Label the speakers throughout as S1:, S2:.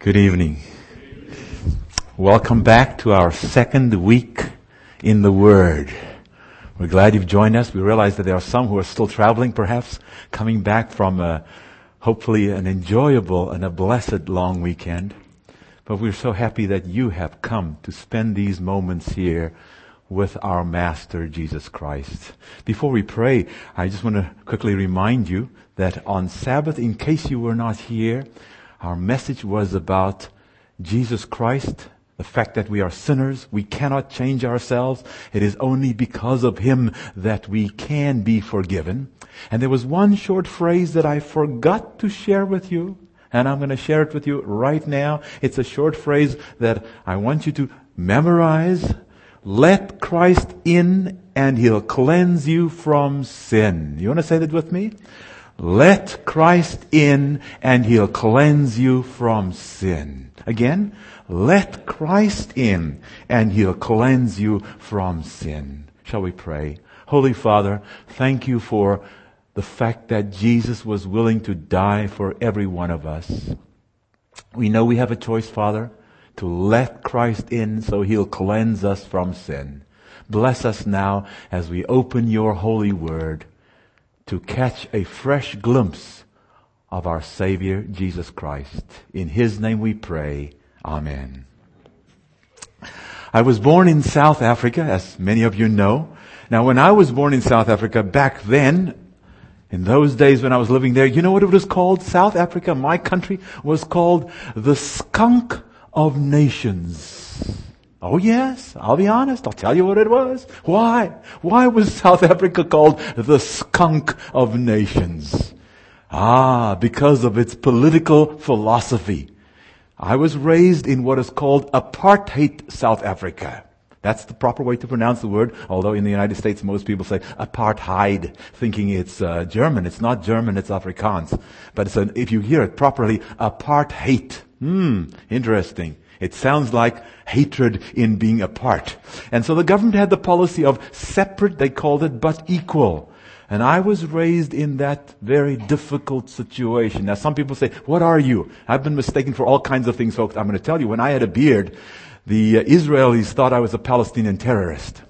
S1: Good evening. Welcome back to our second week in the Word. We're glad you've joined us. We realize that there are some who are still traveling, perhaps, coming back from a, hopefully an enjoyable and a blessed long weekend. But we're so happy that you have come to spend these moments here with our Master Jesus Christ. Before we pray, I just want to quickly remind you that on Sabbath, in case you were not here, our message was about Jesus Christ, the fact that we are sinners, we cannot change ourselves. It is only because of Him that we can be forgiven. And there was one short phrase that I forgot to share with you, and I'm going to share it with you right now. It's a short phrase that I want you to memorize. Let Christ in and He'll cleanse you from sin. You want to say that with me? Let Christ in and he'll cleanse you from sin. Again, let Christ in and he'll cleanse you from sin. Shall we pray? Holy Father, thank you for the fact that Jesus was willing to die for every one of us. We know we have a choice, Father, to let Christ in so he'll cleanse us from sin. Bless us now as we open your holy word to catch a fresh glimpse of our Savior, Jesus Christ. In His name we pray. Amen. I was born in South Africa, as many of you know. Now when I was born in South Africa, back then, in those days when I was living there, you know what it was called? South Africa, my country, was called the skunk of nations. Oh yes, I'll be honest. I'll tell you what it was. Why? Why was South Africa called the skunk of nations? Ah, because of its political philosophy. I was raised in what is called apartheid South Africa. That's the proper way to pronounce the word, although in the United States most people say apartheid, thinking it's uh, German. It's not German, it's Afrikaans. But it's an, if you hear it properly, apartheid. Hmm, interesting. It sounds like hatred in being apart. And so the government had the policy of separate, they called it, but equal. And I was raised in that very difficult situation. Now some people say, what are you? I've been mistaken for all kinds of things, folks. I'm going to tell you, when I had a beard, the uh, Israelis thought I was a Palestinian terrorist.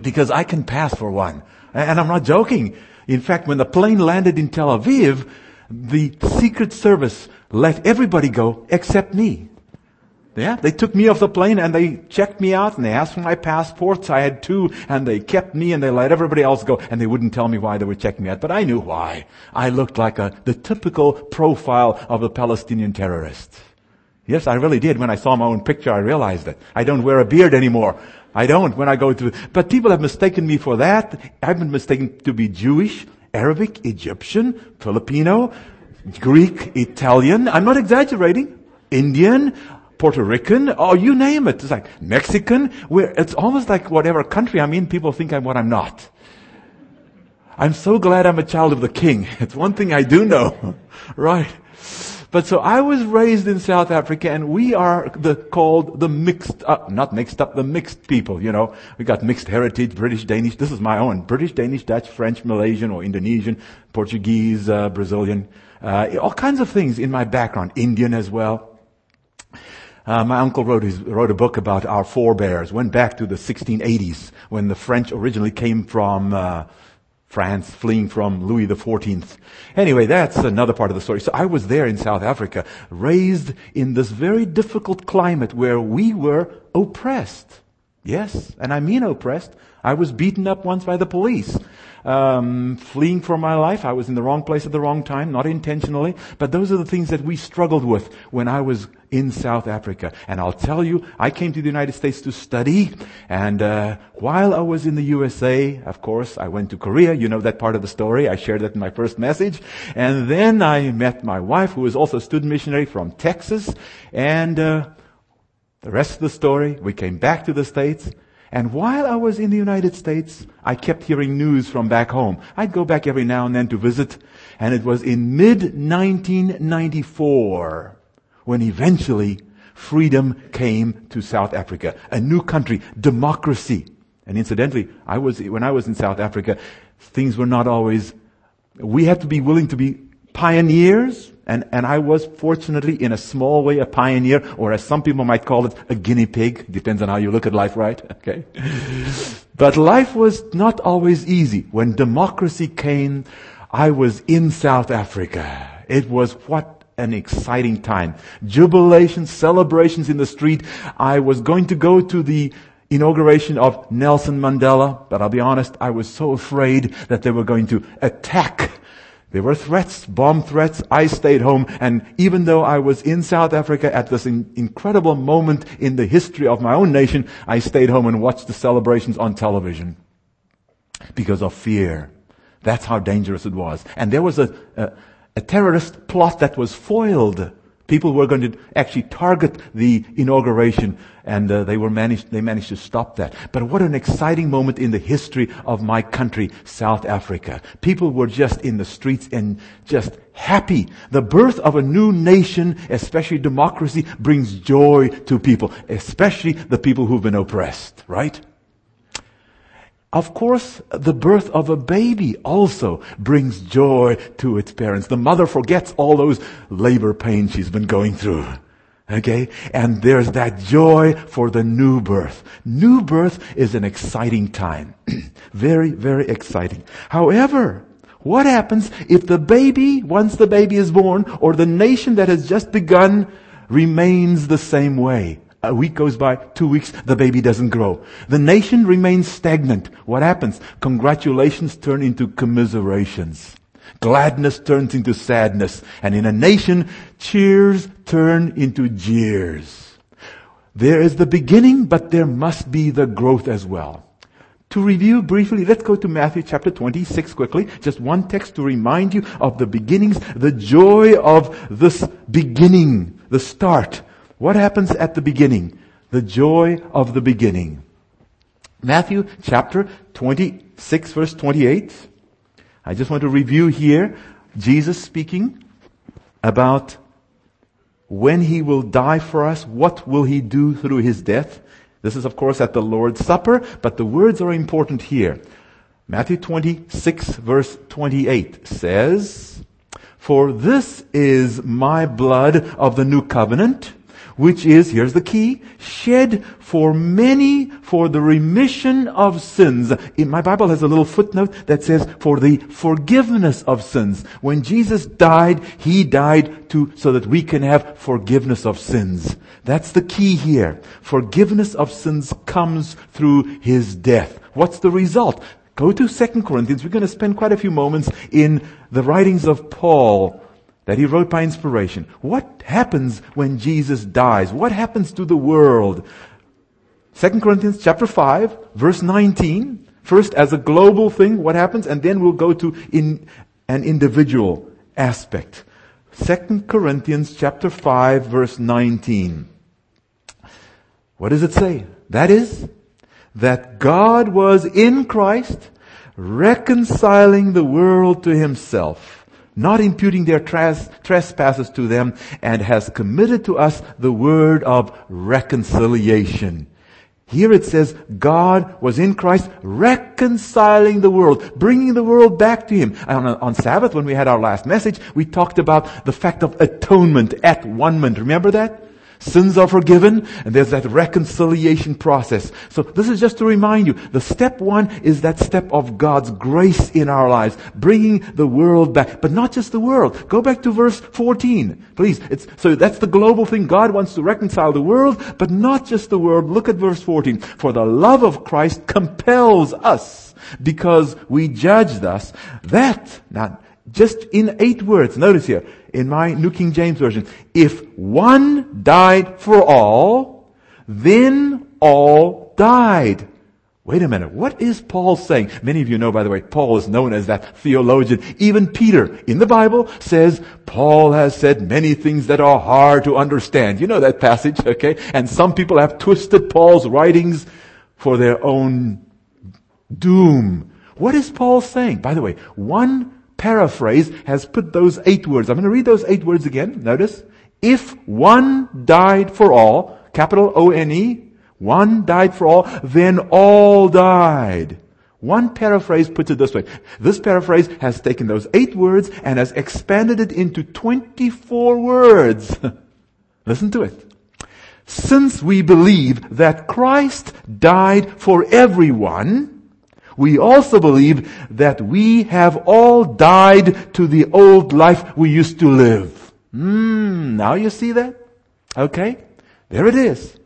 S1: Because I can pass for one. And I'm not joking. In fact, when the plane landed in Tel Aviv, the Secret Service let everybody go except me. Yeah, they took me off the plane and they checked me out and they asked for my passports. I had two and they kept me and they let everybody else go and they wouldn't tell me why they were checking me out. But I knew why. I looked like a, the typical profile of a Palestinian terrorist. Yes, I really did. When I saw my own picture, I realized it. I don't wear a beard anymore. I don't when I go to, but people have mistaken me for that. I've been mistaken to be Jewish, Arabic, Egyptian, Filipino, Greek, Italian. I'm not exaggerating. Indian, Puerto Rican, oh, you name it. It's like Mexican. Where it's almost like whatever country I'm in, people think I'm what I'm not. I'm so glad I'm a child of the King. It's one thing I do know, right? But so I was raised in South Africa and we are the, called the mixed up, not mixed up, the mixed people, you know. We got mixed heritage, British, Danish. This is my own. British, Danish, Dutch, French, Malaysian or Indonesian, Portuguese, uh, Brazilian, uh, all kinds of things in my background. Indian as well. Uh, my uncle wrote, his, wrote a book about our forebears, went back to the 1680s when the French originally came from uh, France, fleeing from Louis XIV. Anyway, that's another part of the story. So I was there in South Africa, raised in this very difficult climate where we were oppressed. Yes, and I mean oppressed. I was beaten up once by the police um, fleeing for my life. I was in the wrong place at the wrong time, not intentionally. But those are the things that we struggled with when I was in South Africa. And I'll tell you, I came to the United States to study. And uh, while I was in the USA, of course, I went to Korea. You know that part of the story. I shared that in my first message. And then I met my wife, who was also a student missionary from Texas. And uh, the rest of the story, we came back to the States. And while I was in the United States, I kept hearing news from back home. I'd go back every now and then to visit, and it was in mid-1994 when eventually freedom came to South Africa. A new country, democracy. And incidentally, I was, when I was in South Africa, things were not always, we had to be willing to be pioneers, and, and I was fortunately in a small way a pioneer, or as some people might call it, a guinea pig. Depends on how you look at life, right? Okay. But life was not always easy. When democracy came, I was in South Africa. It was what an exciting time. Jubilations, celebrations in the street. I was going to go to the inauguration of Nelson Mandela, but I'll be honest, I was so afraid that they were going to attack there were threats, bomb threats. I stayed home. And even though I was in South Africa at this in- incredible moment in the history of my own nation, I stayed home and watched the celebrations on television because of fear. That's how dangerous it was. And there was a, a, a terrorist plot that was foiled People were going to actually target the inauguration and uh, they were managed, they managed to stop that. But what an exciting moment in the history of my country, South Africa. People were just in the streets and just happy. The birth of a new nation, especially democracy, brings joy to people, especially the people who've been oppressed, right? Of course, the birth of a baby also brings joy to its parents. The mother forgets all those labor pains she's been going through. Okay? And there's that joy for the new birth. New birth is an exciting time. very, very exciting. However, what happens if the baby, once the baby is born, or the nation that has just begun, remains the same way? A week goes by, two weeks, the baby doesn't grow. The nation remains stagnant. What happens? Congratulations turn into commiserations. Gladness turns into sadness. And in a nation, cheers turn into jeers. There is the beginning, but there must be the growth as well. To review briefly, let's go to Matthew chapter 26 quickly. Just one text to remind you of the beginnings, the joy of this beginning, the start what happens at the beginning? The joy of the beginning. Matthew chapter 26 verse 28. I just want to review here Jesus speaking about when he will die for us, what will he do through his death. This is of course at the Lord's Supper, but the words are important here. Matthew 26 verse 28 says, For this is my blood of the new covenant, which is, here's the key, shed for many for the remission of sins. In my Bible has a little footnote that says for the forgiveness of sins. When Jesus died, He died to, so that we can have forgiveness of sins. That's the key here. Forgiveness of sins comes through His death. What's the result? Go to 2 Corinthians. We're going to spend quite a few moments in the writings of Paul that he wrote by inspiration. What happens when Jesus dies? What happens to the world? 2 Corinthians chapter 5, verse 19. First as a global thing, what happens? And then we'll go to in an individual aspect. 2 Corinthians chapter 5, verse 19. What does it say? That is, that God was in Christ reconciling the world to himself not imputing their trespasses to them, and has committed to us the word of reconciliation. Here it says God was in Christ reconciling the world, bringing the world back to Him. On, on, Sabbath, when we had our last message, we talked about the fact of atonement, at one moment. Remember that? Sins are forgiven, and there's that reconciliation process. So this is just to remind you, the step one is that step of God's grace in our lives, bringing the world back, but not just the world. Go back to verse 14, please. It's, so that's the global thing. God wants to reconcile the world, but not just the world. Look at verse 14. For the love of Christ compels us, because we judge thus, that, now, just in eight words, notice here, in my New King James Version, if one died for all, then all died. Wait a minute, what is Paul saying? Many of you know, by the way, Paul is known as that theologian. Even Peter, in the Bible, says, Paul has said many things that are hard to understand. You know that passage, okay? And some people have twisted Paul's writings for their own doom. What is Paul saying? By the way, one paraphrase has put those eight words. I'm going to read those eight words again. Notice. If one died for all, capital O-N-E, one died for all, then all died. One paraphrase puts it this way. This paraphrase has taken those eight words and has expanded it into 24 words. Listen to it. Since we believe that Christ died for everyone, we also believe that we have all died to the old life we used to live. Hmm, now you see that? Okay? There it is.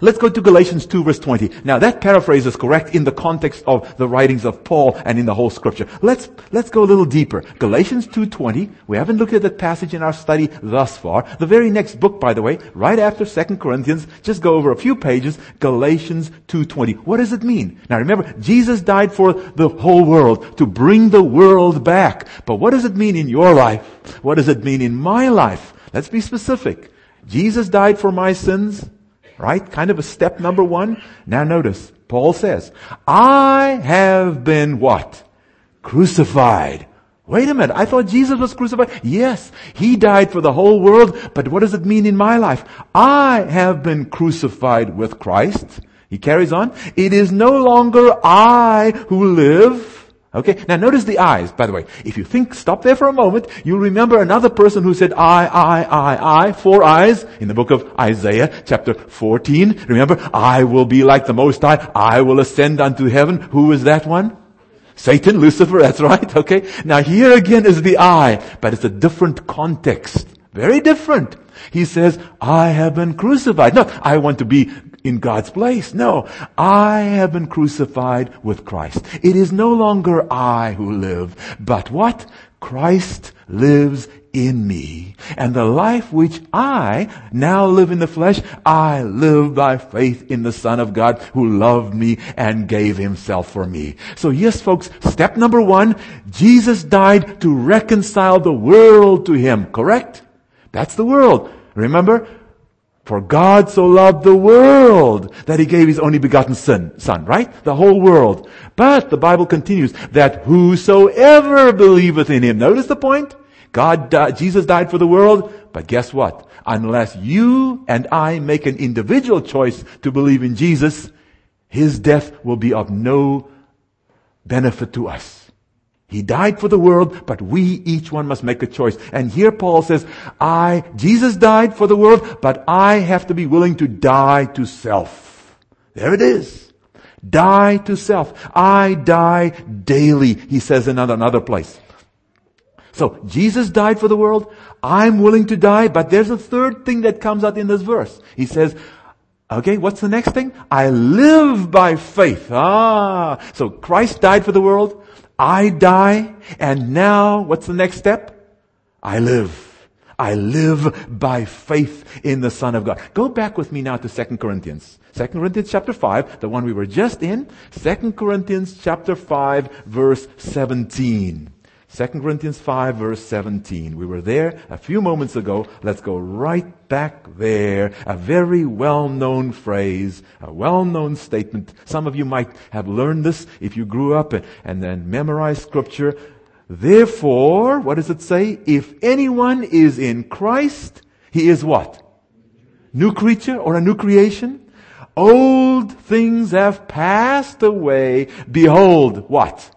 S1: Let's go to Galatians 2 verse 20. Now that paraphrase is correct in the context of the writings of Paul and in the whole scripture. Let's, let's go a little deeper. Galatians 2.20. We haven't looked at that passage in our study thus far. The very next book, by the way, right after 2 Corinthians, just go over a few pages, Galatians 2.20. What does it mean? Now remember, Jesus died for the whole world, to bring the world back. But what does it mean in your life? What does it mean in my life? Let's be specific. Jesus died for my sins. Right? Kind of a step number one. Now notice, Paul says, I have been what? Crucified. Wait a minute. I thought Jesus was crucified. Yes, He died for the whole world, but what does it mean in my life? I have been crucified with Christ. He carries on. It is no longer I who live, Okay? Now notice the eyes, by the way. If you think, stop there for a moment, you'll remember another person who said I, I, I, I, four eyes in the book of Isaiah chapter 14. Remember, I will be like the Most High. I will ascend unto heaven. Who is that one? Satan, Lucifer, that's right, okay? Now here again is the I, but it's a different context. Very different. He says, I have been crucified. Not, I want to be in God's place. No, I have been crucified with Christ. It is no longer I who live, but what? Christ lives in me. And the life which I now live in the flesh, I live by faith in the Son of God who loved me and gave himself for me. So yes, folks, step number one, Jesus died to reconcile the world to him, correct? That's the world. Remember? For God so loved the world that he gave his only begotten son, son, right? The whole world. But the Bible continues that whosoever believeth in him. Notice the point? God, Jesus died for the world, but guess what? Unless you and I make an individual choice to believe in Jesus, his death will be of no benefit to us. He died for the world, but we each one must make a choice. And here Paul says, I, Jesus died for the world, but I have to be willing to die to self. There it is. Die to self. I die daily, he says in another place. So, Jesus died for the world. I'm willing to die, but there's a third thing that comes out in this verse. He says, Okay, what's the next thing? I live by faith. Ah, so Christ died for the world. I die, and now what's the next step? I live. I live by faith in the Son of God. Go back with me now to 2 Corinthians. 2 Corinthians chapter 5, the one we were just in. 2 Corinthians chapter 5 verse 17. 2 Corinthians 5 verse 17. We were there a few moments ago. Let's go right back there. A very well-known phrase, a well-known statement. Some of you might have learned this if you grew up and, and then memorized scripture. Therefore, what does it say? If anyone is in Christ, he is what? New creature or a new creation? Old things have passed away. Behold, what?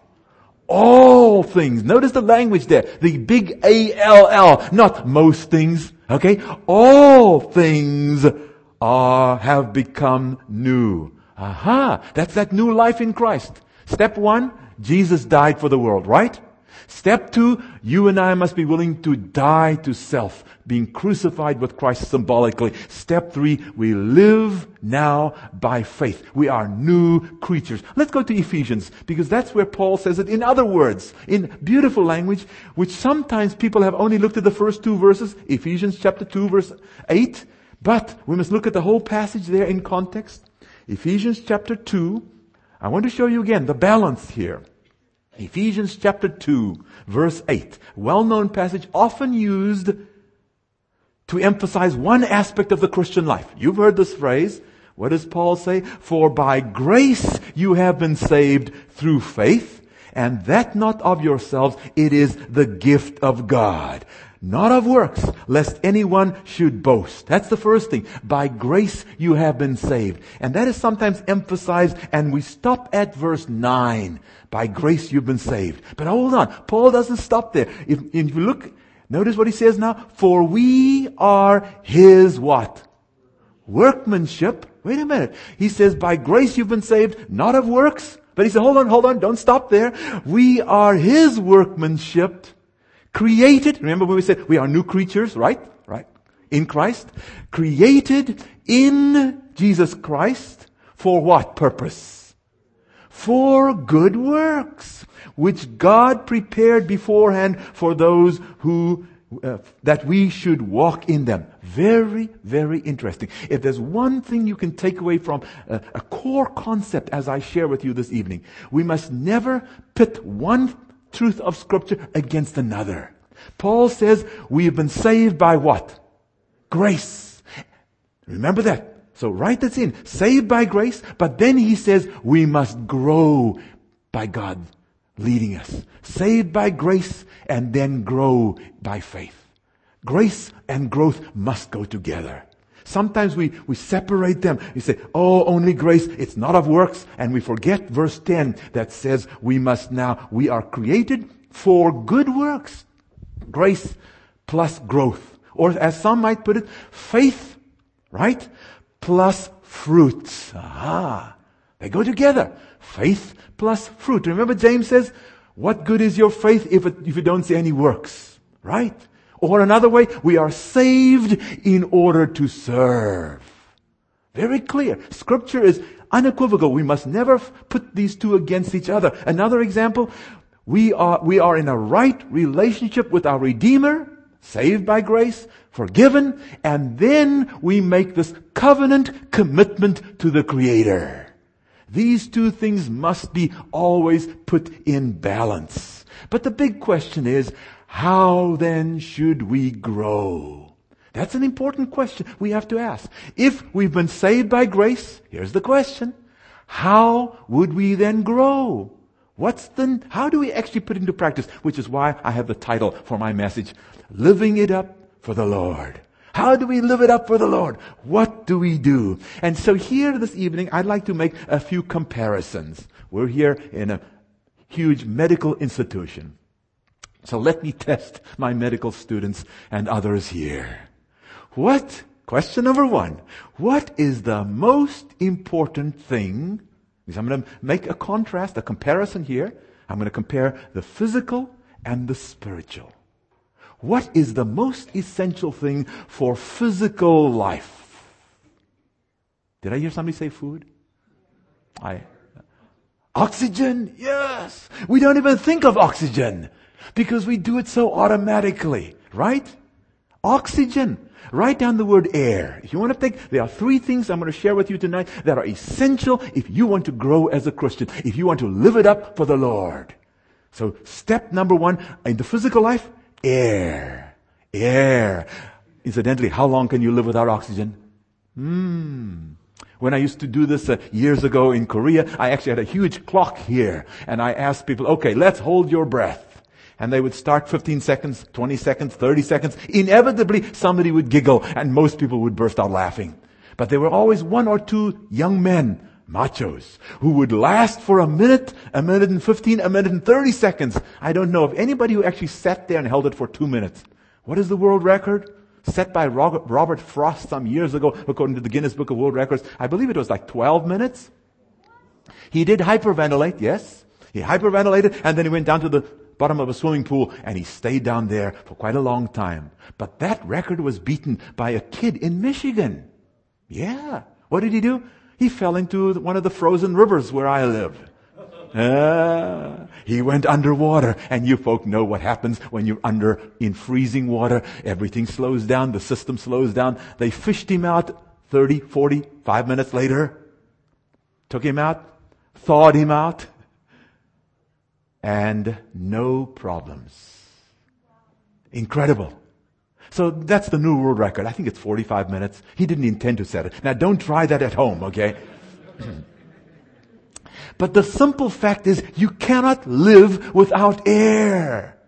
S1: All things. Notice the language there. The big A-L-L. Not most things. Okay? All things are, have become new. Aha! That's that new life in Christ. Step one, Jesus died for the world, right? Step two, you and I must be willing to die to self, being crucified with Christ symbolically. Step three, we live now by faith. We are new creatures. Let's go to Ephesians, because that's where Paul says it in other words, in beautiful language, which sometimes people have only looked at the first two verses, Ephesians chapter 2 verse 8, but we must look at the whole passage there in context. Ephesians chapter 2, I want to show you again the balance here. Ephesians chapter 2, verse 8. Well-known passage, often used to emphasize one aspect of the Christian life. You've heard this phrase. What does Paul say? For by grace you have been saved through faith, and that not of yourselves, it is the gift of God. not of works, lest anyone should boast. That's the first thing. By grace you have been saved. And that is sometimes emphasized and we stop at verse 9. By grace you've been saved. But hold on. Paul doesn't stop there. If, if you look, notice what he says now. For we are his what? Workmanship. Wait a minute. He says, by grace you've been saved, not of works. But he said, hold on, hold on, don't stop there. We are his workmanship Created, remember when we said we are new creatures, right? Right? In Christ. Created in Jesus Christ for what purpose? For good works, which God prepared beforehand for those who uh, that we should walk in them. Very, very interesting. If there's one thing you can take away from a, a core concept as I share with you this evening, we must never pit one truth of scripture against another. Paul says we have been saved by what? Grace. Remember that. So write this in. Saved by grace, but then he says we must grow by God leading us. Saved by grace and then grow by faith. Grace and growth must go together. Sometimes we, we separate them. We say, oh, only grace. It's not of works. And we forget verse 10 that says we must now, we are created for good works. Grace plus growth. Or as some might put it, faith, right? Plus fruits. Aha. They go together. Faith plus fruit. Remember James says, what good is your faith if, it, if you don't see any works? Right? Or another way, we are saved in order to serve. Very clear. Scripture is unequivocal. We must never put these two against each other. Another example, we are, we are in a right relationship with our Redeemer, saved by grace, forgiven, and then we make this covenant commitment to the Creator. These two things must be always put in balance. But the big question is, how then should we grow? That's an important question we have to ask. If we've been saved by grace, here's the question. How would we then grow? What's the, how do we actually put into practice? Which is why I have the title for my message, Living It Up for the Lord. How do we live it up for the Lord? What do we do? And so here this evening, I'd like to make a few comparisons. We're here in a huge medical institution. So let me test my medical students and others here. What, question number one, what is the most important thing because I'm going to make a contrast, a comparison here. I'm going to compare the physical and the spiritual. What is the most essential thing for physical life? Did I hear somebody say food? I, oxygen? Yes. We don't even think of oxygen because we do it so automatically, right? Oxygen. Write down the word air. If you want to think, there are three things I'm going to share with you tonight that are essential if you want to grow as a Christian, if you want to live it up for the Lord. So step number one in the physical life, air. Air. Incidentally, how long can you live without oxygen? Hmm. When I used to do this uh, years ago in Korea, I actually had a huge clock here, and I asked people, okay, let's hold your breath and they would start 15 seconds, 20 seconds, 30 seconds. Inevitably, somebody would giggle and most people would burst out laughing. But there were always one or two young men, machos, who would last for a minute, a minute and 15, a minute and 30 seconds. I don't know of anybody who actually sat there and held it for two minutes. What is the world record? Set by Robert Frost some years ago, according to the Guinness Book of World Records. I believe it was like 12 minutes. He did hyperventilate, yes. He hyperventilated and then he went down to the bottom of a swimming pool and he stayed down there for quite a long time. But that record was beaten by a kid in Michigan. Yeah. What did he do? He fell into one of the frozen rivers where I live. Uh, he went underwater and you folk know what happens when you're under in freezing water. Everything slows down. The system slows down. They fished him out 30, 40, five minutes later. Took him out. Thawed him out and no problems. Incredible. So that's the new world record. I think it's 45 minutes. He didn't intend to set it. Now don't try that at home, okay? but the simple fact is you cannot live without air.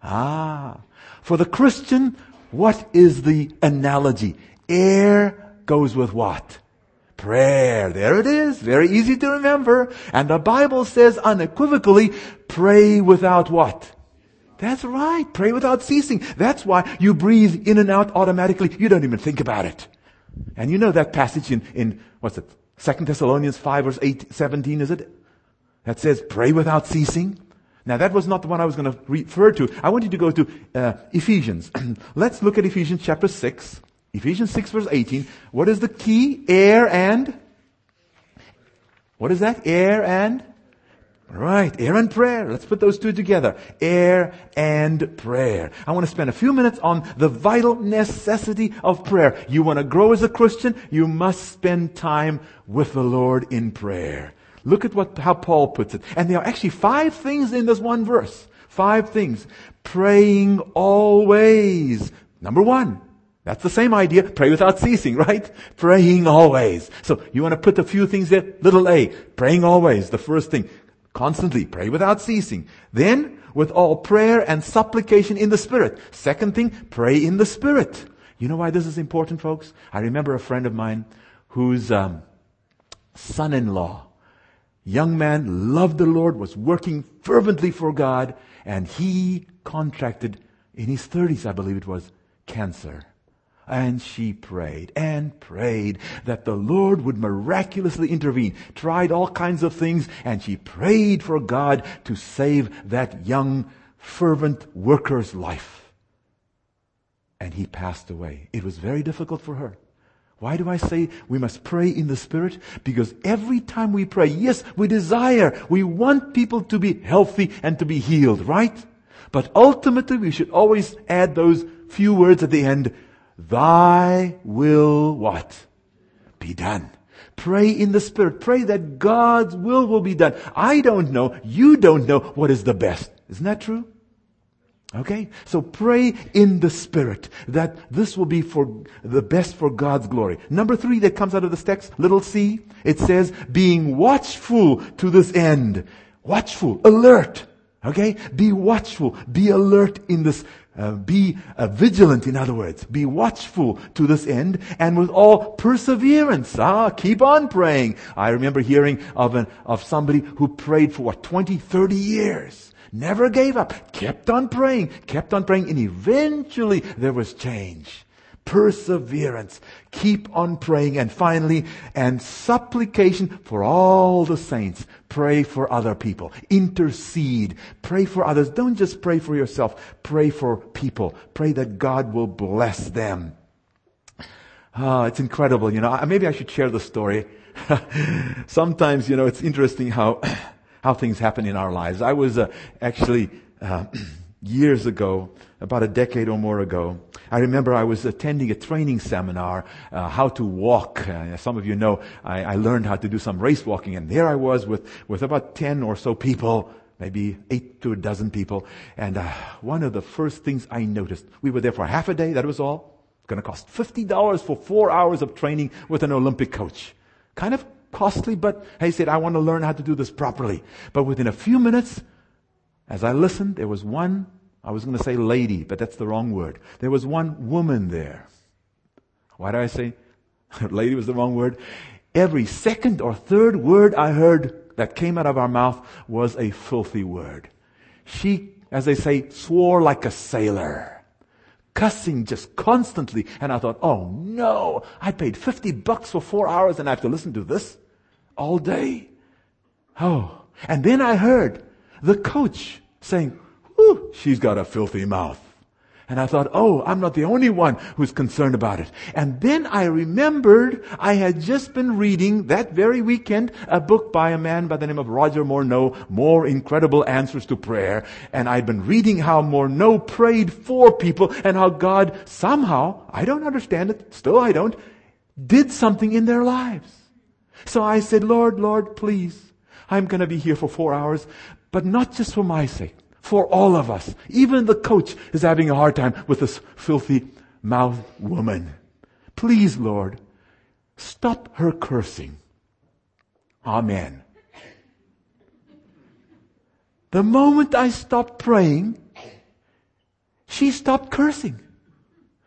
S1: Ah. For the Christian, what is the analogy? Air goes with what? Prayer. There it is. Very easy to remember. And the Bible says unequivocally, pray without what? That's right. Pray without ceasing. That's why you breathe in and out automatically. You don't even think about it. And you know that passage in, in what's it? Second Thessalonians 5 verse 8, 17, is it? That says, pray without ceasing. Now that was not the one I was going to refer to. I want you to go to uh, Ephesians. Let's look at Ephesians chapter 6. Ephesians 6 verse 18. What is the key? Air and? What is that? Air and? Right, air and prayer. Let's put those two together. Air and prayer. I want to spend a few minutes on the vital necessity of prayer. You want to grow as a Christian, you must spend time with the Lord in prayer. Look at what, how Paul puts it. And there are actually five things in this one verse. Five things. Praying always. Number one. That's the same idea. Pray without ceasing, right? Praying always. So you want to put a few things there. Little a. Praying always. The first thing. Constantly pray without ceasing. Then, with all prayer and supplication in the Spirit. Second thing, pray in the Spirit. You know why this is important, folks? I remember a friend of mine whose um, son-in-law, young man, loved the Lord, was working fervently for God, and he contracted in his 30s, I believe it was, cancer. And she prayed and prayed that the Lord would miraculously intervene. Tried all kinds of things and she prayed for God to save that young, fervent worker's life. And he passed away. It was very difficult for her. Why do I say we must pray in the Spirit? Because every time we pray, yes, we desire, we want people to be healthy and to be healed, right? But ultimately we should always add those few words at the end, Thy will what? Be done. Pray in the Spirit. Pray that God's will will be done. I don't know. You don't know what is the best. Isn't that true? Okay? So pray in the Spirit that this will be for the best for God's glory. Number three that comes out of this text, little c, it says, being watchful to this end. Watchful, alert. Okay? Be watchful, be alert in this uh, be uh, vigilant, in other words. Be watchful to this end and with all perseverance. Ah, keep on praying. I remember hearing of an, of somebody who prayed for what, 20, 30 years. Never gave up. Kept on praying. Kept on praying and eventually there was change perseverance. Keep on praying. And finally, and supplication for all the saints. Pray for other people. Intercede. Pray for others. Don't just pray for yourself. Pray for people. Pray that God will bless them. Ah, oh, it's incredible. You know, maybe I should share the story. Sometimes, you know, it's interesting how, how things happen in our lives. I was uh, actually, uh, years ago, about a decade or more ago, I remember I was attending a training seminar, uh, how to walk. Uh, some of you know I, I, learned how to do some race walking, and there I was with, with about 10 or so people, maybe eight to a dozen people. And uh, one of the first things I noticed, we were there for half a day, that was all. It's going to cost $50 for four hours of training with an Olympic coach. Kind of costly, but he said, I want to learn how to do this properly. But within a few minutes, as I listened, there was one I was going to say lady, but that's the wrong word. There was one woman there. Why do I say lady was the wrong word? Every second or third word I heard that came out of our mouth was a filthy word. She, as they say, swore like a sailor. Cussing just constantly. And I thought, oh no, I paid 50 bucks for four hours and I have to listen to this all day. Oh. And then I heard the coach saying, Whew, she's got a filthy mouth. And I thought, oh, I'm not the only one who's concerned about it. And then I remembered I had just been reading that very weekend a book by a man by the name of Roger Morneau, More Incredible Answers to Prayer. And I'd been reading how Morneau prayed for people and how God somehow, I don't understand it, still I don't, did something in their lives. So I said, Lord, Lord, please, I'm going to be here for four hours, but not just for my sake for all of us. Even the coach is having a hard time with this filthy mouth woman. Please, Lord, stop her cursing. Amen. The moment I stopped praying, she stopped cursing.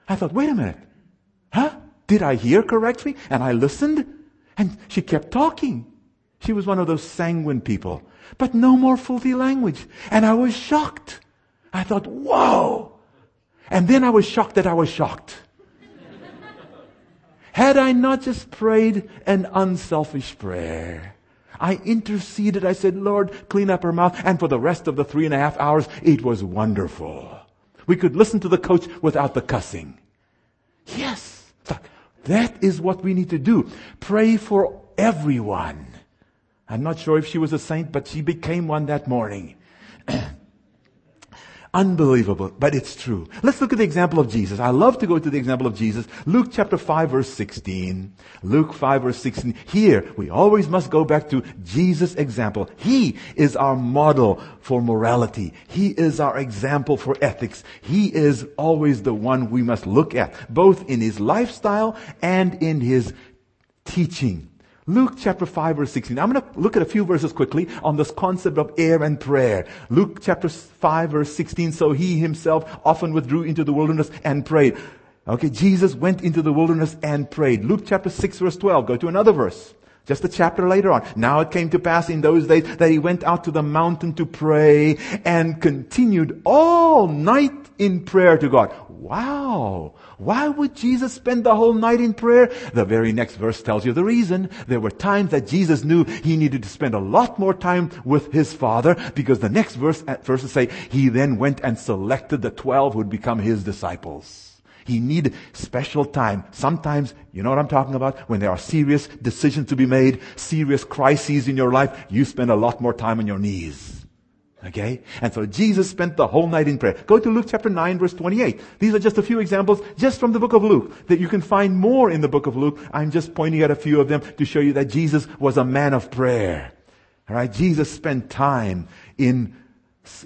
S1: I thought, wait a minute. Huh? Did I hear correctly? And I listened and she kept talking. She was one of those sanguine people, but no more filthy language. And I was shocked. I thought, whoa. And then I was shocked that I was shocked. Had I not just prayed an unselfish prayer? I interceded. I said, Lord, clean up her mouth. And for the rest of the three and a half hours, it was wonderful. We could listen to the coach without the cussing. Yes. That is what we need to do. Pray for everyone. I'm not sure if she was a saint, but she became one that morning. Unbelievable, but it's true. Let's look at the example of Jesus. I love to go to the example of Jesus. Luke chapter 5 verse 16. Luke 5 verse 16. Here, we always must go back to Jesus' example. He is our model for morality. He is our example for ethics. He is always the one we must look at, both in his lifestyle and in his teaching. Luke chapter 5 verse 16. I'm going to look at a few verses quickly on this concept of air and prayer. Luke chapter 5 verse 16. So he himself often withdrew into the wilderness and prayed. Okay, Jesus went into the wilderness and prayed. Luke chapter 6 verse 12. Go to another verse. Just a chapter later on. Now it came to pass in those days that he went out to the mountain to pray and continued all night in prayer to God. Wow. Why would Jesus spend the whole night in prayer? The very next verse tells you the reason. There were times that Jesus knew he needed to spend a lot more time with his Father because the next verse, uh, verses say, he then went and selected the twelve who would become his disciples. He needed special time. Sometimes, you know what I'm talking about? When there are serious decisions to be made, serious crises in your life, you spend a lot more time on your knees. Okay? And so Jesus spent the whole night in prayer. Go to Luke chapter 9 verse 28. These are just a few examples just from the book of Luke that you can find more in the book of Luke. I'm just pointing at a few of them to show you that Jesus was a man of prayer. Alright? Jesus spent time in,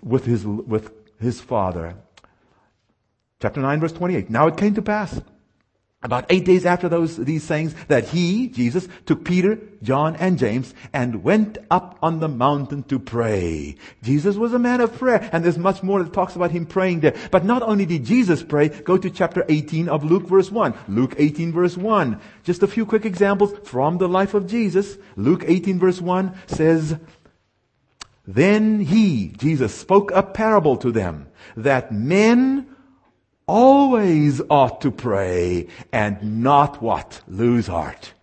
S1: with his, with his father. Chapter 9 verse 28. Now it came to pass about eight days after those, these sayings, that he, Jesus, took Peter, John, and James and went up on the mountain to pray. Jesus was a man of prayer, and there's much more that talks about him praying there. But not only did Jesus pray, go to chapter 18 of Luke verse 1. Luke 18 verse 1. Just a few quick examples from the life of Jesus. Luke 18 verse 1 says, Then he, Jesus, spoke a parable to them that men always ought to pray and not what? Lose heart.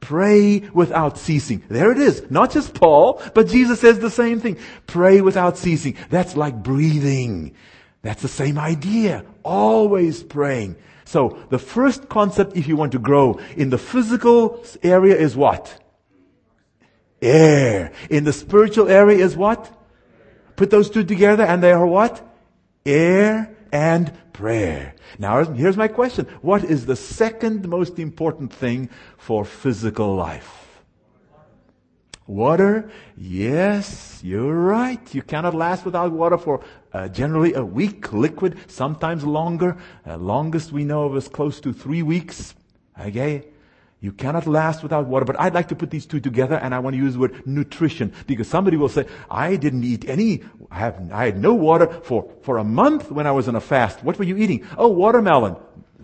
S1: Pray without ceasing. There it is. Not just Paul, but Jesus says the same thing. Pray without ceasing. That's like breathing. That's the same idea. Always praying. So the first concept, if you want to grow in the physical area is what? Air. In the spiritual area is what? Put those two together and they are what? Air and prayer. Now, here's my question. What is the second most important thing for physical life? Water? Yes, you're right. You cannot last without water for uh, generally a week, liquid, sometimes longer. Uh, longest we know of is close to three weeks. Okay? You cannot last without water. But I'd like to put these two together and I want to use the word nutrition because somebody will say, I didn't eat any, I, have, I had no water for, for a month when I was in a fast. What were you eating? Oh, watermelon.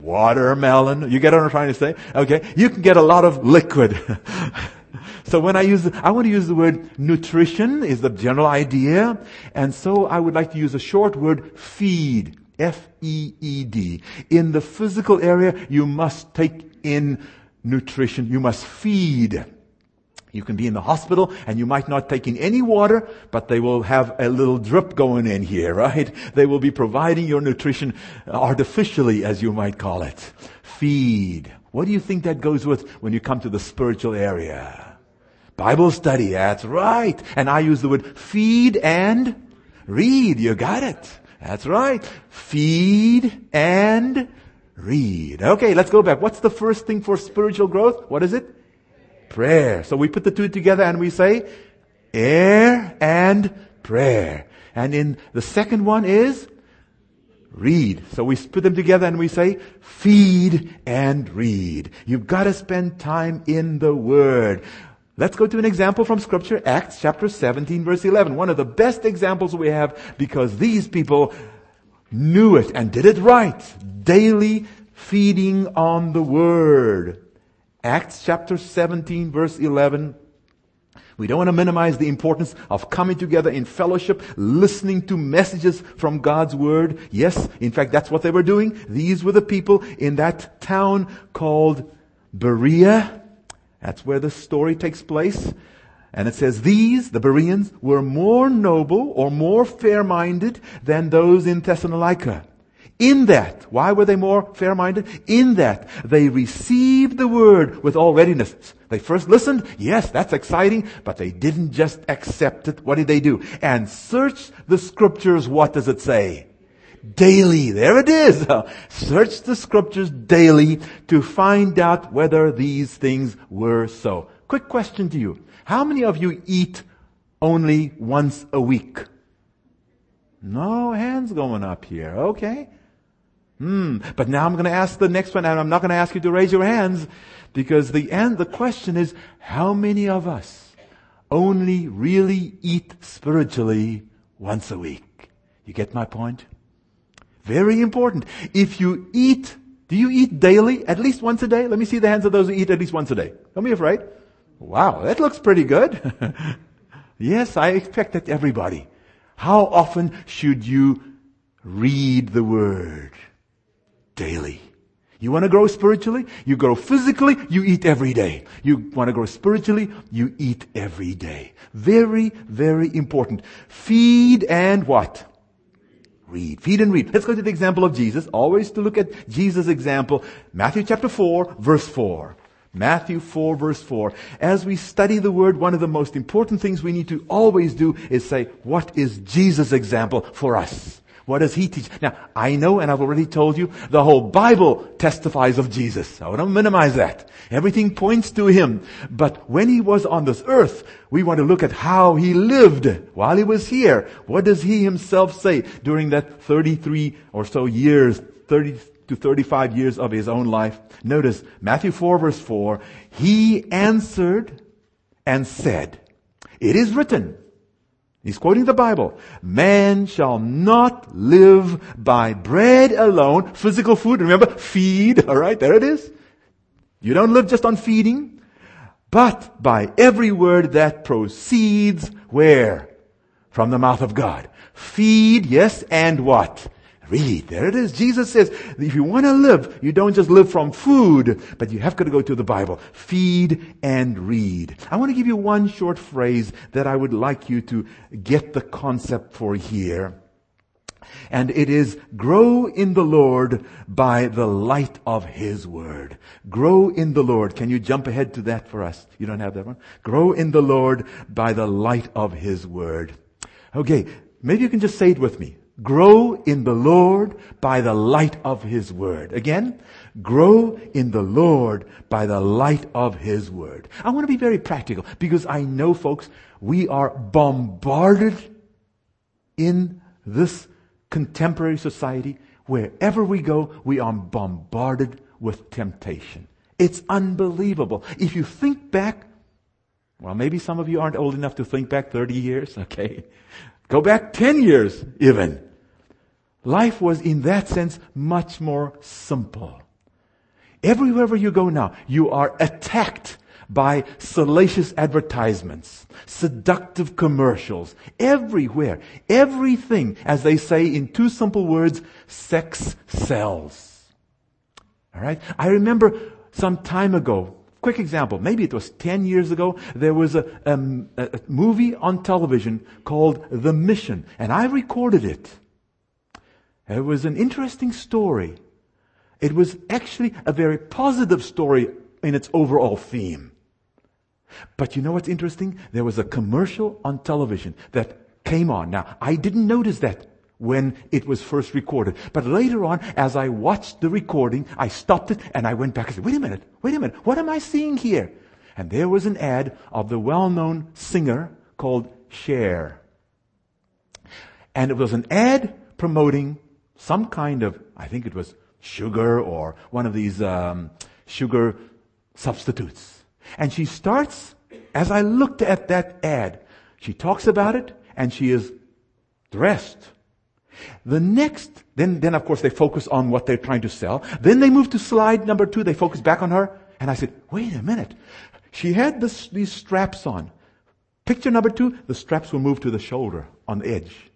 S1: Watermelon. You get what I'm trying to say? Okay. You can get a lot of liquid. so when I use, I want to use the word nutrition is the general idea. And so I would like to use a short word feed. F-E-E-D. In the physical area, you must take in nutrition. You must feed. You can be in the hospital and you might not take in any water, but they will have a little drip going in here, right? They will be providing your nutrition artificially, as you might call it. Feed. What do you think that goes with when you come to the spiritual area? Bible study, that's right. And I use the word feed and read. You got it. That's right. Feed and Read. Okay, let's go back. What's the first thing for spiritual growth? What is it? Prayer. So we put the two together and we say air and prayer. And in the second one is read. So we put them together and we say feed and read. You've got to spend time in the Word. Let's go to an example from scripture, Acts chapter 17 verse 11. One of the best examples we have because these people knew it and did it right. Daily feeding on the Word. Acts chapter 17 verse 11. We don't want to minimize the importance of coming together in fellowship, listening to messages from God's Word. Yes, in fact, that's what they were doing. These were the people in that town called Berea. That's where the story takes place. And it says, these, the Bereans, were more noble or more fair-minded than those in Thessalonica. In that, why were they more fair-minded? In that they received the word with all readiness. They first listened, yes, that's exciting, but they didn't just accept it. What did they do? And search the scriptures, what does it say? Daily. There it is. Search the scriptures daily to find out whether these things were so. Quick question to you. How many of you eat only once a week? No hands going up here. Okay. Hmm. But now I'm going to ask the next one, and I'm not going to ask you to raise your hands because the end, the question is, how many of us only really eat spiritually once a week? You get my point? Very important. If you eat, do you eat daily? At least once a day? Let me see the hands of those who eat at least once a day. Don't be afraid. Wow, that looks pretty good. yes, I expect that everybody. How often should you read the Word? Daily. You want to grow spiritually? You grow physically, you eat every day. You want to grow spiritually, you eat every day. Very, very important. Feed and what? Read. Feed and read. Let's go to the example of Jesus. Always to look at Jesus' example. Matthew chapter 4, verse 4. Matthew 4 verse 4. As we study the word, one of the most important things we need to always do is say, what is Jesus' example for us? What does he teach? Now, I know, and I've already told you, the whole Bible testifies of Jesus. I to minimize that. Everything points to him. But when he was on this earth, we want to look at how he lived while he was here. What does he himself say during that 33 or so years, 30, to 35 years of his own life. Notice Matthew 4 verse 4, he answered and said, it is written, he's quoting the Bible, man shall not live by bread alone, physical food, remember, feed, alright, there it is. You don't live just on feeding, but by every word that proceeds where? From the mouth of God. Feed, yes, and what? Read. There it is. Jesus says, if you want to live, you don't just live from food, but you have got to go to the Bible. Feed and read. I want to give you one short phrase that I would like you to get the concept for here. And it is grow in the Lord by the light of His Word. Grow in the Lord. Can you jump ahead to that for us? You don't have that one? Grow in the Lord by the light of His Word. Okay. Maybe you can just say it with me. Grow in the Lord by the light of His Word. Again, grow in the Lord by the light of His Word. I want to be very practical because I know folks, we are bombarded in this contemporary society. Wherever we go, we are bombarded with temptation. It's unbelievable. If you think back, well, maybe some of you aren't old enough to think back 30 years, okay? Go back 10 years even. Life was in that sense much more simple. Everywhere you go now, you are attacked by salacious advertisements, seductive commercials, everywhere. Everything, as they say in two simple words, sex sells. Alright? I remember some time ago, quick example, maybe it was 10 years ago, there was a, um, a movie on television called The Mission, and I recorded it. It was an interesting story. It was actually a very positive story in its overall theme. But you know what's interesting? There was a commercial on television that came on. Now, I didn't notice that when it was first recorded. But later on, as I watched the recording, I stopped it and I went back and said, wait a minute, wait a minute, what am I seeing here? And there was an ad of the well-known singer called Cher. And it was an ad promoting some kind of, I think it was sugar or one of these um, sugar substitutes. And she starts, as I looked at that ad, she talks about it and she is dressed. The next, then, then of course they focus on what they're trying to sell. Then they move to slide number two. They focus back on her. And I said, wait a minute. She had this, these straps on. Picture number two, the straps were moved to the shoulder on the edge.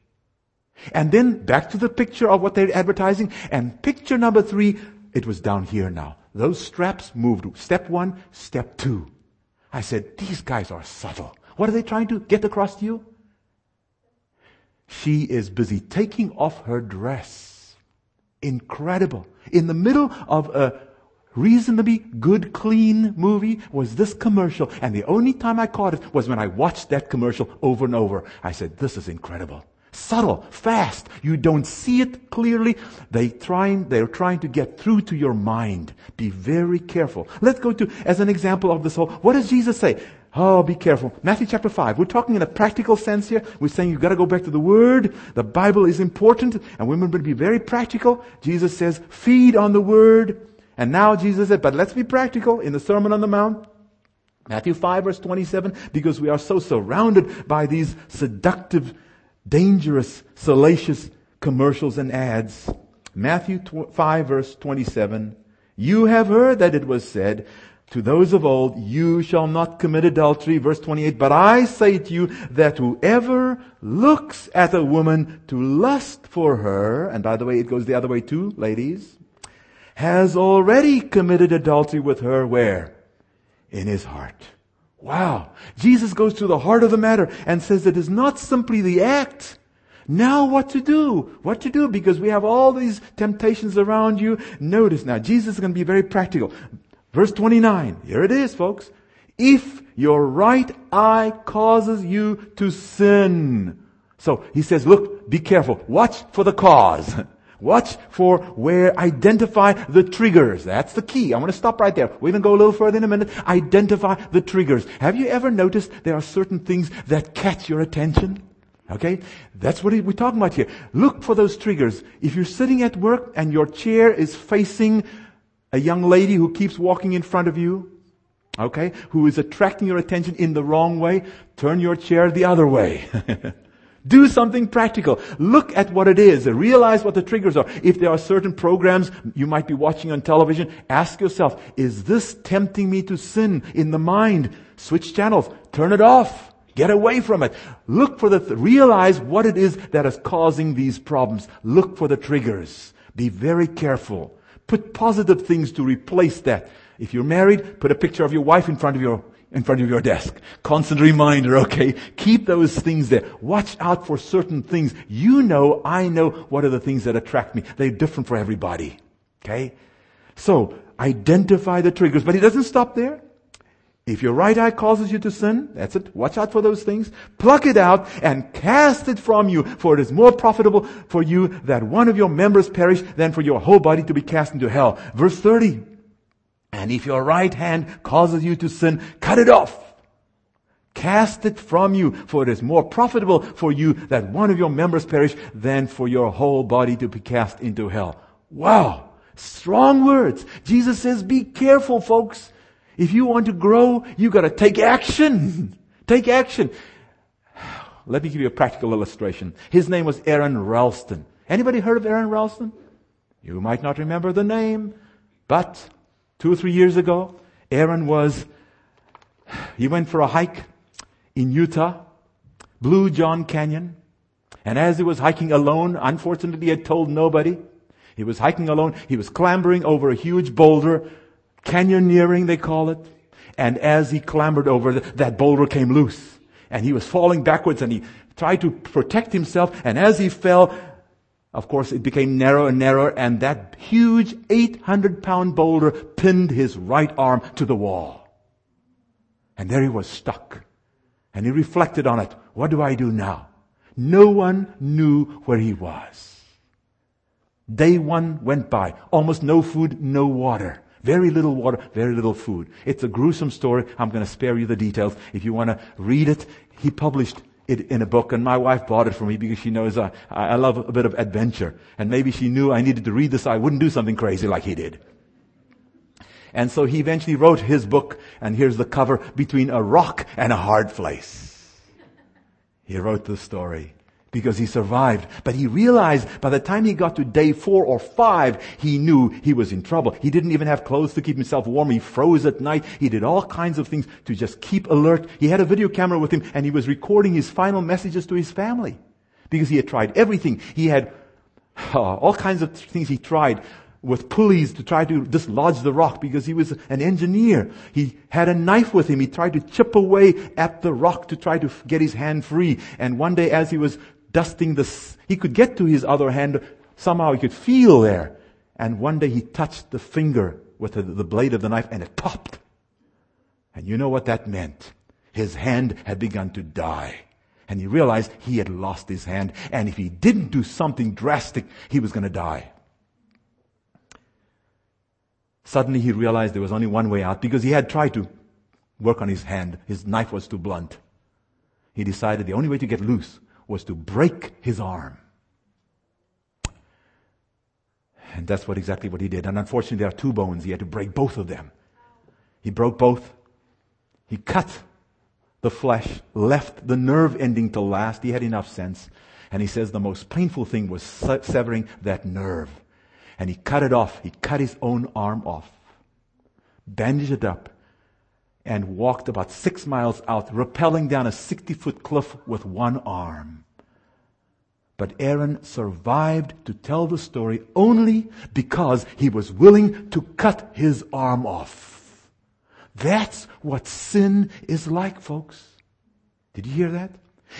S1: And then back to the picture of what they're advertising. And picture number three, it was down here now. Those straps moved. Step one, step two. I said, these guys are subtle. What are they trying to get across to you? She is busy taking off her dress. Incredible. In the middle of a reasonably good, clean movie was this commercial. And the only time I caught it was when I watched that commercial over and over. I said, this is incredible. Subtle, fast. You don't see it clearly. They trying, they're trying to get through to your mind. Be very careful. Let's go to, as an example of this whole, what does Jesus say? Oh, be careful. Matthew chapter 5. We're talking in a practical sense here. We're saying you've got to go back to the Word. The Bible is important, and going to be very practical. Jesus says, feed on the Word. And now Jesus said, but let's be practical in the Sermon on the Mount. Matthew 5 verse 27, because we are so surrounded by these seductive, dangerous, salacious commercials and ads. Matthew 5 verse 27, you have heard that it was said, to those of old, you shall not commit adultery. Verse 28, but I say to you that whoever looks at a woman to lust for her, and by the way, it goes the other way too, ladies, has already committed adultery with her where? In his heart. Wow. Jesus goes to the heart of the matter and says it is not simply the act. Now what to do? What to do? Because we have all these temptations around you. Notice now, Jesus is going to be very practical. Verse 29. Here it is, folks. If your right eye causes you to sin. So he says, look, be careful. Watch for the cause. Watch for where, identify the triggers. That's the key. I want to stop right there. We're going to go a little further in a minute. Identify the triggers. Have you ever noticed there are certain things that catch your attention? Okay? That's what we're talking about here. Look for those triggers. If you're sitting at work and your chair is facing a young lady who keeps walking in front of you, okay, who is attracting your attention in the wrong way, turn your chair the other way. Do something practical. Look at what it is. Realize what the triggers are. If there are certain programs you might be watching on television, ask yourself, is this tempting me to sin in the mind? Switch channels. Turn it off. Get away from it. Look for the, th- realize what it is that is causing these problems. Look for the triggers. Be very careful. Put positive things to replace that. If you're married, put a picture of your wife in front of your in front of your desk. Constant reminder, okay? Keep those things there. Watch out for certain things. You know, I know what are the things that attract me. They're different for everybody. Okay? So, identify the triggers. But he doesn't stop there. If your right eye causes you to sin, that's it. Watch out for those things. Pluck it out and cast it from you, for it is more profitable for you that one of your members perish than for your whole body to be cast into hell. Verse 30. And if your right hand causes you to sin, cut it off. Cast it from you, for it is more profitable for you that one of your members perish than for your whole body to be cast into hell. Wow. Strong words. Jesus says, be careful, folks. If you want to grow, you gotta take action. take action. Let me give you a practical illustration. His name was Aron Ralston. Anybody heard of Aron Ralston? You might not remember the name, but two or three years ago, Aron was, he went for a hike in Utah, Blue John Canyon, and as he was hiking alone, unfortunately he had told nobody, he was hiking alone, he was clambering over a huge boulder canyoneering, they call it. And as he clambered over, that boulder came loose. And he was falling backwards and he tried to protect himself. And as he fell, of course, it became narrower and narrower and that huge 800 pound boulder pinned his right arm to the wall. And there he was stuck. And he reflected on it. What do I do now? No one knew where he was. Day one went by. Almost no food, no water. Very little water, very little food. It's a gruesome story. I'm going to spare you the details. If you want to read it, he published it in a book and my wife bought it for me because she knows I, I love a bit of adventure. And maybe she knew I needed to read this so I wouldn't do something crazy like he did. And so he eventually wrote his book and here's the cover between a rock and a hard place. He wrote the story. Because he survived. But he realized by the time he got to day four or five, he knew he was in trouble. He didn't even have clothes to keep himself warm. He froze at night. He did all kinds of things to just keep alert. He had a video camera with him and he was recording his final messages to his family because he had tried everything. He had uh, all kinds of things he tried with pulleys to try to dislodge the rock because he was an engineer. He had a knife with him. He tried to chip away at the rock to try to get his hand free. And one day as he was dusting the, he could get to his other hand. Somehow he could feel there. And one day he touched the finger with the, the blade of the knife and it popped. And you know what that meant? His hand had begun to die. And he realized he had lost his hand. And if he didn't do something drastic, he was going to die. Suddenly he realized there was only one way out because he had tried to work on his hand. His knife was too blunt. He decided the only way to get loose was to break his arm. And that's what exactly what he did. And unfortunately, there are two bones. He had to break both of them. He broke both. He cut the flesh, left the nerve ending to last. He had enough sense. And he says the most painful thing was severing that nerve. And he cut it off. He cut his own arm off, bandaged it up, and walked about six miles out, rappelling down a 60 foot cliff with one arm. But Aron survived to tell the story only because he was willing to cut his arm off. That's what sin is like, folks. Did you hear that?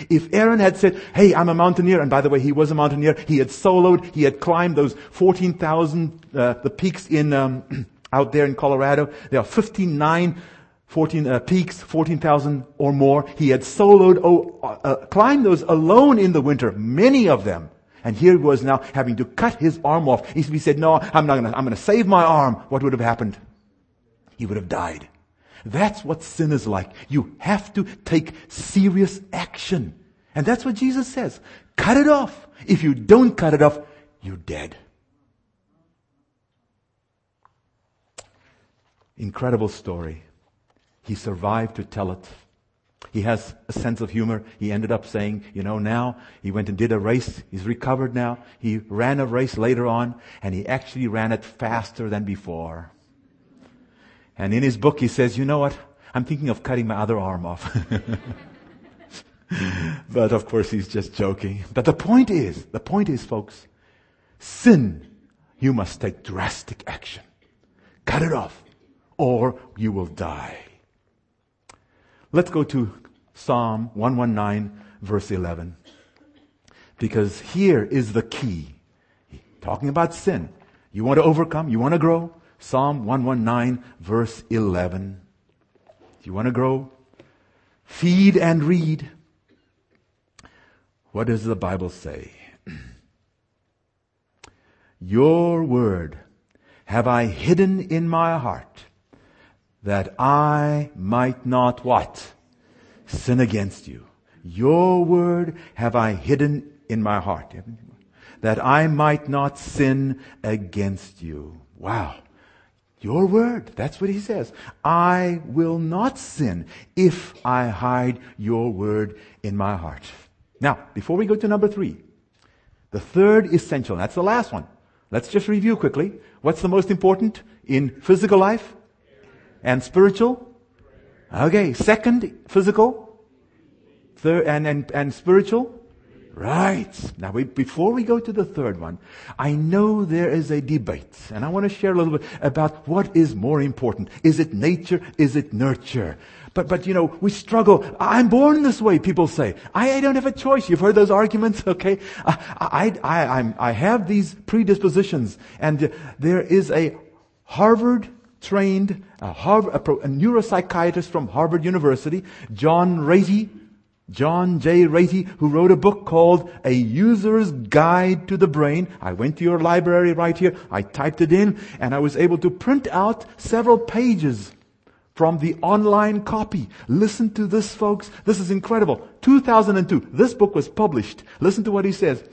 S1: If Aron had said, hey, I'm a mountaineer, and by the way, he was a mountaineer, he had soloed, he had climbed those 14,000, uh, the peaks in, um, out there in Colorado. There are 59 14 uh, peaks, 14,000 or more. He had soloed, oh, uh, uh, climbed those alone in the winter, many of them. And here he was now having to cut his arm off. He said, no, I'm not gonna, I'm gonna save my arm. What would have happened? He would have died. That's what sin is like. You have to take serious action. And that's what Jesus says. Cut it off. If you don't cut it off, you're dead. Incredible story. He survived to tell it. He has a sense of humor. He ended up saying, you know, now he went and did a race. He's recovered now. He ran a race later on and he actually ran it faster than before. And in his book he says, you know what? I'm thinking of cutting my other arm off. but of course he's just joking. But the point is, the point is folks, sin, you must take drastic action. Cut it off or you will die. Let's go to Psalm 119, verse 11. Because here is the key. Talking about sin. You want to overcome? You want to grow? Psalm 119, verse 11. You want to grow? Feed and read. What does the Bible say? Your word have I hidden in my heart that I might not what? Sin against you. Your word have I hidden in my heart. That I might not sin against you. Wow. Your word. That's what he says. I will not sin if I hide your word in my heart. Now, before we go to number three, the third essential, that's the last one. Let's just review quickly. What's the most important in physical life? And spiritual. Okay, second, physical. Third, and, and, and spiritual. Right. Now, we, before we go to the third one, I know there is a debate, and I want to share a little bit about what is more important. Is it nature? Is it nurture? But, but, you know, we struggle. I'm born this way, people say. I, I don't have a choice. You've heard those arguments, okay? I, I, I, I'm, I have these predispositions, and there is a Harvard trained a, Harvard, a, neuropsychiatrist from Harvard University, John Ratey, John J. Ratey, who wrote a book called A User's Guide to the Brain. I went to your library right here. I typed it in and I was able to print out several pages from the online copy. Listen to this, folks. This is incredible. 2002. This book was published. Listen to what he says.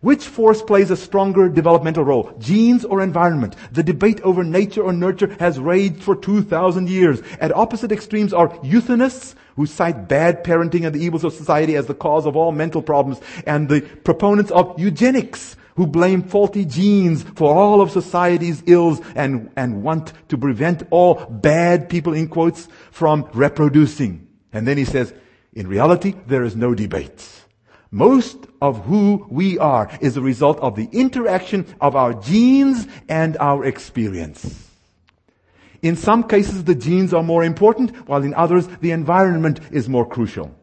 S1: Which force plays a stronger developmental role? Genes or environment? The debate over nature or nurture has raged for 2,000 years. At opposite extremes are euthenists, who cite bad parenting and the evils of society as the cause of all mental problems, and the proponents of eugenics, who blame faulty genes for all of society's ills and, and want to prevent all bad people, in quotes, from reproducing. And then he says, in reality, there is no debate. Most of who we are is a result of the interaction of our genes and our experience. In some cases, the genes are more important, while in others, the environment is more crucial.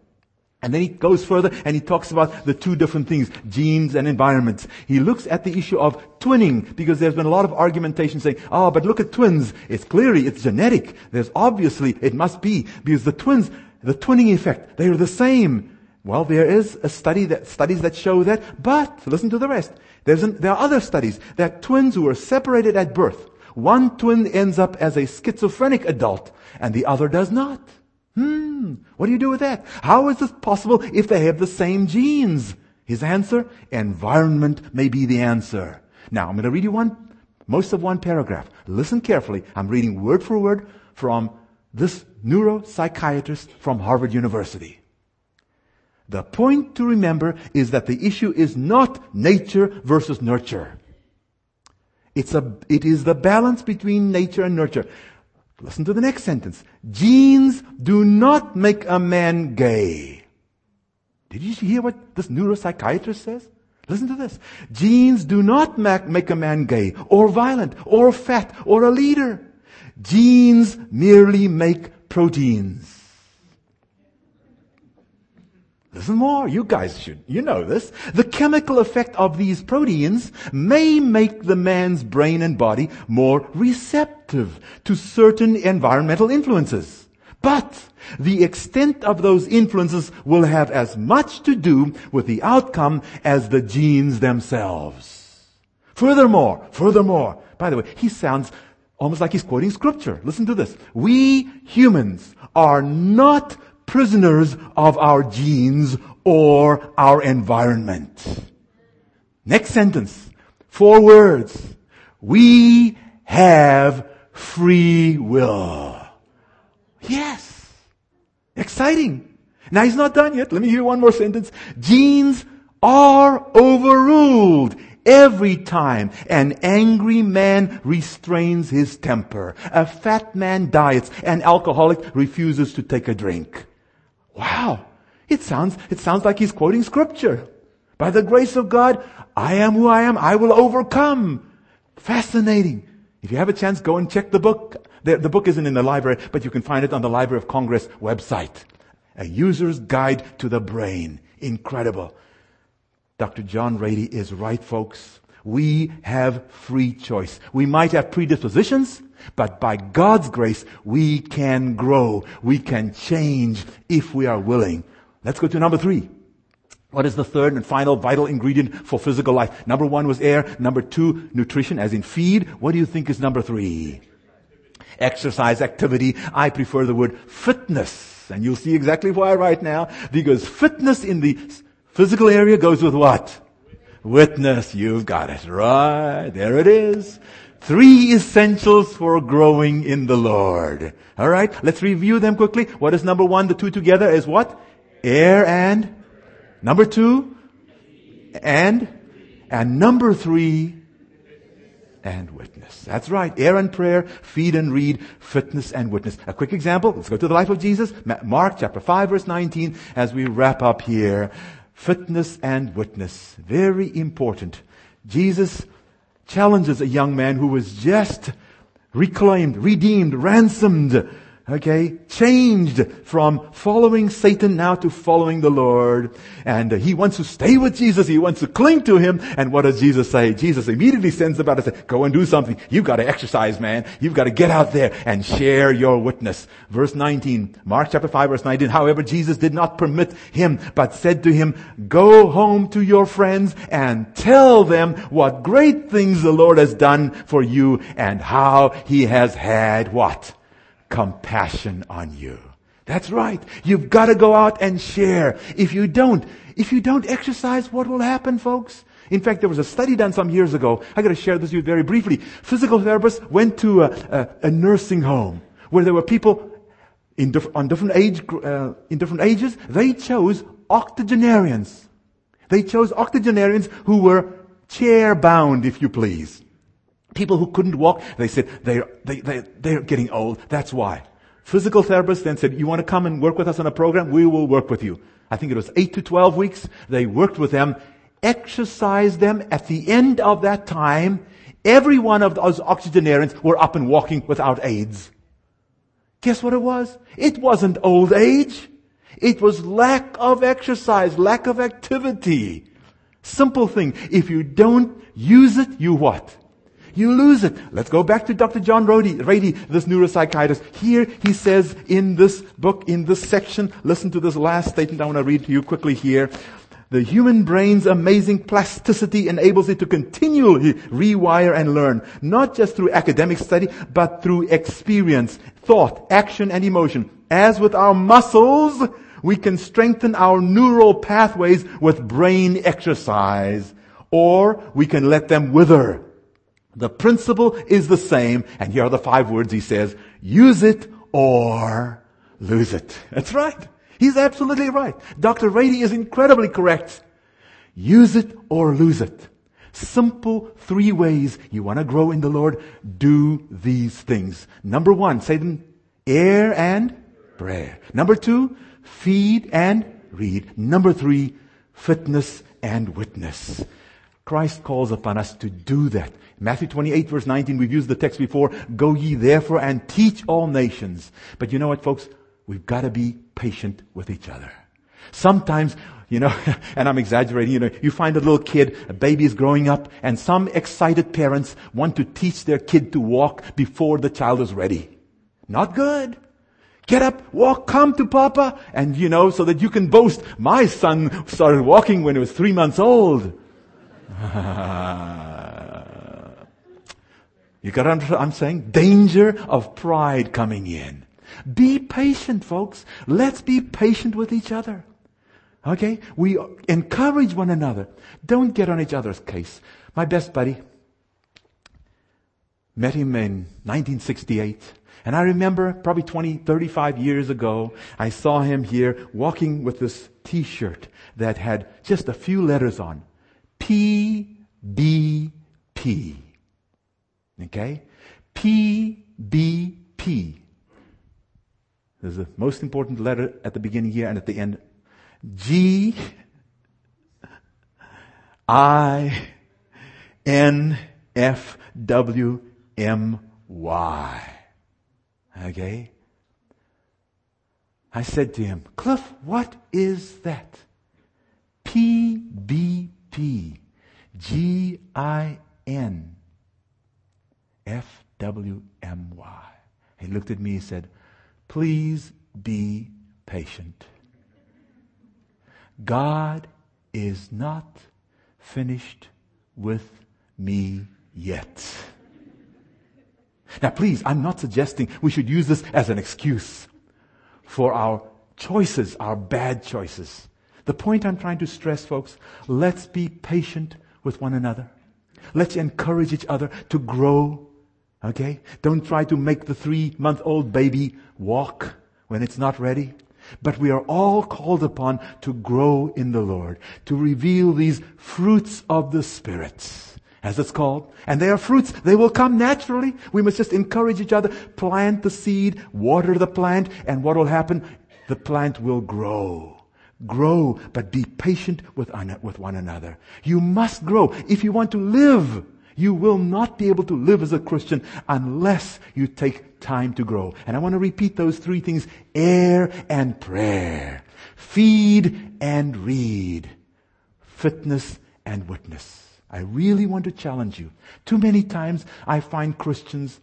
S1: And then he goes further and he talks about the two different things, genes and environments. He looks at the issue of twinning because there's been a lot of argumentation saying, oh, but look at twins. It's clearly, it's genetic. There's obviously, it must be because the twins, the twinning effect, they are the same. Well, there is a study that, studies that show that, but listen to the rest. An, there are other studies that twins who are separated at birth, one twin ends up as a schizophrenic adult and the other does not. Hmm, what do you do with that? How is this possible if they have the same genes? His answer, environment may be the answer. Now, I'm going to read you one, most of one paragraph. Listen carefully. I'm reading word for word from this neuropsychiatrist from Harvard University. The point to remember is that the issue is not nature versus nurture. It's a, it is the balance between nature and nurture. Listen to the next sentence. Genes do not make a man gay. Did you hear what this neuropsychiatrist says? Listen to this. Genes do not make a man gay or violent or fat or a leader. Genes merely make proteins. Listen more. You guys should, you know this. The chemical effect of these proteins may make the man's brain and body more receptive to certain environmental influences. But the extent of those influences will have as much to do with the outcome as the genes themselves. Furthermore, furthermore, by the way, he sounds almost like he's quoting scripture. Listen to this. We humans are not prisoners of our genes or our environment. Next sentence. Four words. We have free will. Yes. Exciting. Now he's not done yet. Let me hear one more sentence. Genes are overruled every time an angry man restrains his temper. A fat man diets. An alcoholic refuses to take a drink. Wow. It sounds, it sounds like he's quoting scripture. By the grace of God, I am who I am. I will overcome. Fascinating. If you have a chance, go and check the book. The, the book isn't in the library, but you can find it on the Library of Congress website. A user's guide to the brain. Incredible. Dr. John Ratey is right, folks. We have free choice. We might have predispositions, but by God's grace, we can grow. We can change if we are willing. Let's go to number three. What is the third and final vital ingredient for physical life? Number one was air. Number two, nutrition, as in feed. What do you think is number three? Exercise, activity. I prefer the word fitness. And you'll see exactly why right now. Because fitness in the physical area goes with what? Witness. You've got it. Right. There it is. Three essentials for growing in the Lord. Alright, let's review them quickly. What is number one? The two together is what? Air and? Number two? And? And number three? And witness. That's right. Air and prayer, feed and read, fitness and witness. A quick example. Let's go to the life of Jesus. Mark chapter 5 verse 19 as we wrap up here. Fitness and witness. Very important. Jesus challenges a young man who was just reclaimed, redeemed, ransomed okay, changed from following Satan now to following the Lord. And he wants to stay with Jesus. He wants to cling to him. And what does Jesus say? Jesus immediately sends about and says, go and do something. You've got to exercise, man. You've got to get out there and share your witness. Verse 19, Mark chapter 5 verse 19. However, Jesus did not permit him, but said to him, go home to your friends and tell them what great things the Lord has done for you and how he has had what? Compassion on you. That's right. You've got to go out and share. If you don't, if you don't exercise, what will happen, folks? In fact, there was a study done some years ago. I got to share this with you very briefly. Physical therapists went to a, a, a nursing home where there were people in diff- on different age, uh, in different ages. They chose octogenarians. They chose octogenarians who were chair bound, if you please. People who couldn't walk, they said, they're, they, they, they're getting old. That's why. Physical therapists then said, you want to come and work with us on a program? We will work with you. I think it was 8 to 12 weeks. They worked with them, exercised them. At the end of that time, every one of those octogenarians were up and walking without aids. Guess what it was? It wasn't old age. It was lack of exercise, lack of activity. Simple thing. If you don't use it, you what? You lose it. Let's go back to Dr. John Ratey, Ratey, this neuropsychiatrist. Here he says in this book, in this section, listen to this last statement I want to read to you quickly here. The human brain's amazing plasticity enables it to continually rewire and learn, not just through academic study, but through experience, thought, action, and emotion. As with our muscles, we can strengthen our neural pathways with brain exercise, or we can let them wither the principle is the same, and here are the five words he says, use it or lose it. That's right. He's absolutely right. Dr. Ratey is incredibly correct. Use it or lose it. Simple three ways you want to grow in the Lord. Do these things. Number one, say them, air and prayer. Number two, feed and read. Number three, fitness and witness. Christ calls upon us to do that. Matthew 28 verse 19, we've used the text before. Go ye therefore and teach all nations. But you know what folks? We've got to be patient with each other. Sometimes, you know, and I'm exaggerating, you know, you find a little kid, a baby is growing up, and some excited parents want to teach their kid to walk before the child is ready. Not good. Get up, walk, come to Papa, and you know, so that you can boast, my son started walking when he was three months old. You got what I'm saying? Danger of pride coming in. Be patient, folks. Let's be patient with each other. Okay? We encourage one another. Don't get on each other's case. My best buddy, met him in 1968. And I remember probably 20, 35 years ago, I saw him here walking with this t-shirt that had just a few letters on. P, B, P. Okay? P, B, P. There's the most important letter at the beginning here and at the end. G, I, N, F, W, M, Y. Okay? I said to him, Cliff, what is that? P, B, P, G, I, N, F-W-M-Y. He looked at me and said, please be patient. God is not finished with me yet. Now please, I'm not suggesting we should use this as an excuse for our choices, our bad choices. The point I'm trying to stress, folks, let's be patient with one another. Let's encourage each other to grow Okay? Don't try to make the three month old baby walk when it's not ready. But we are all called upon to grow in the Lord, to reveal these fruits of the Spirit, as it's called. And they are fruits. They will come naturally. We must just encourage each other, plant the seed, water the plant, and what will happen? The plant will grow. Grow, but be patient with, with one another. You must grow if you want to live. You will not be able to live as a Christian unless you take time to grow. And I want to repeat those three things. Air and prayer. Feed and read. Fitness and witness. I really want to challenge you. Too many times I find Christians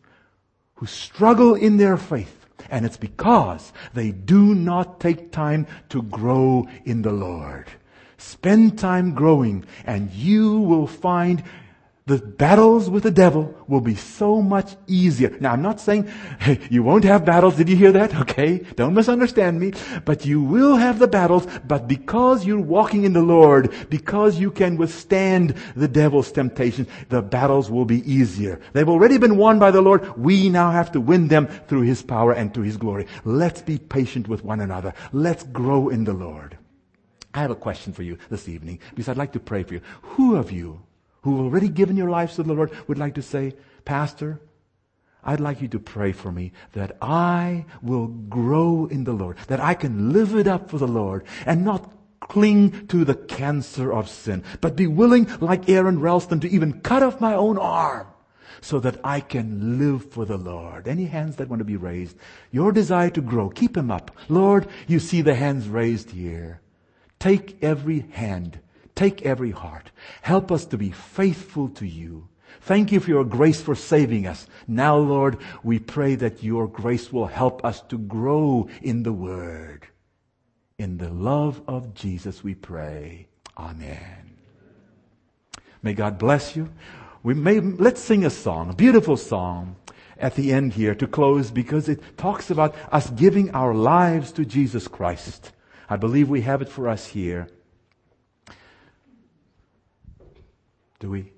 S1: who struggle in their faith. And it's because they do not take time to grow in the Lord. Spend time growing and you will find the battles with the devil will be so much easier. Now I'm not saying hey, you won't have battles. Did you hear that? Okay. Don't misunderstand me. But you will have the battles, but because you're walking in the Lord, because you can withstand the devil's temptations, the battles will be easier. They've already been won by the Lord. We now have to win them through His power and to His glory. Let's be patient with one another. Let's grow in the Lord. I have a question for you this evening because I'd like to pray for you. Who of you who have already given your lives to the Lord would like to say, Pastor, I'd like you to pray for me that I will grow in the Lord, that I can live it up for the Lord and not cling to the cancer of sin, but be willing, like Aron Ralston, to even cut off my own arm so that I can live for the Lord. Any hands that want to be raised? Your desire to grow, keep them up. Lord, you see the hands raised here. Take every hand Take every heart. Help us to be faithful to you. Thank you for your grace for saving us. Now, Lord, we pray that your grace will help us to grow in the Word. In the love of Jesus we pray. Amen. May God bless you. We may, let's sing a song, a beautiful song at the end here to close because it talks about us giving our lives to Jesus Christ. I believe we have it for us here. Do we?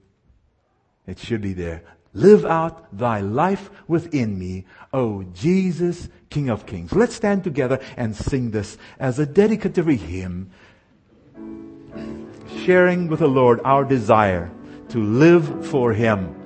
S1: It should be there. Live out thy life within me, O Jesus, King of Kings. Let's stand together and sing this as a dedicatory hymn, sharing with the Lord our desire to live for Him.